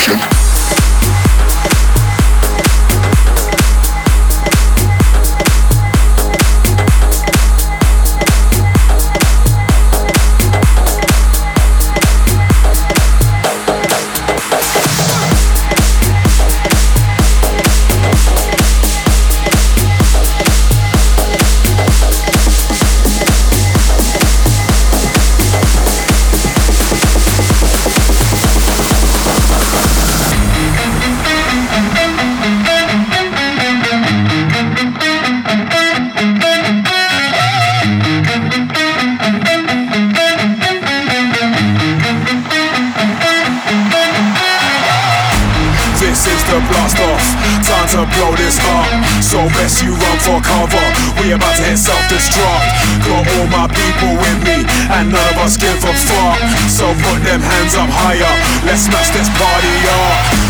Revolution. Is blast off, time to blow this up. So best you run for cover. We about to hit self-destruct. Got all my people with me, and none of us give a fuck. So put them hands up higher. Let's smash this party up.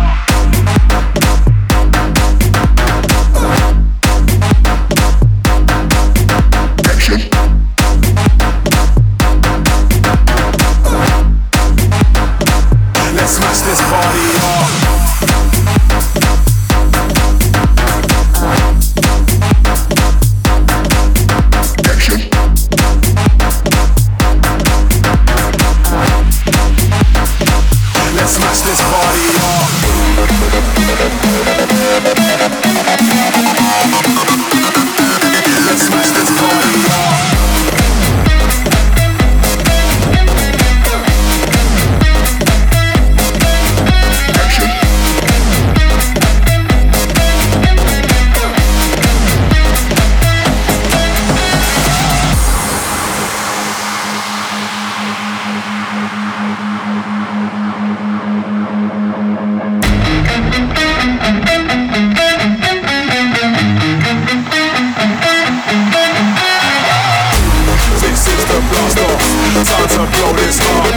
smash this party up. Let's smash this party up.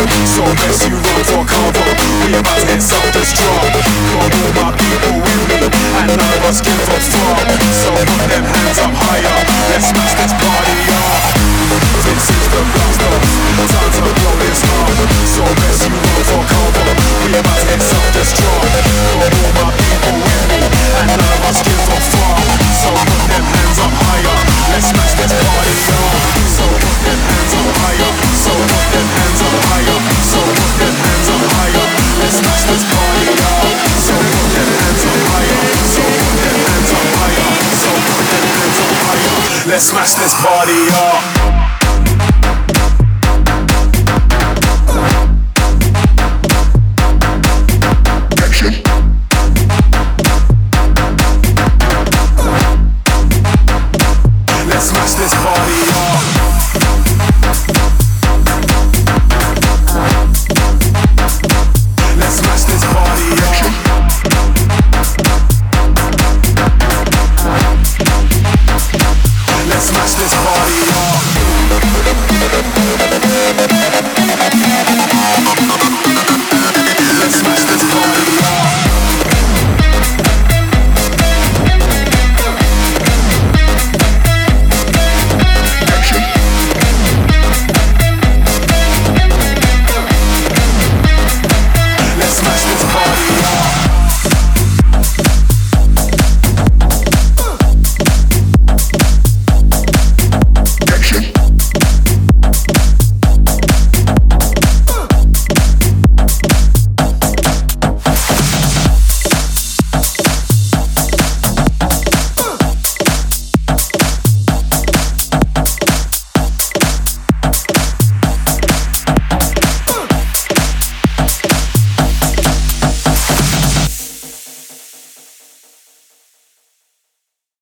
So best you run for cover. We about to hit something strong. Let's smash this party up.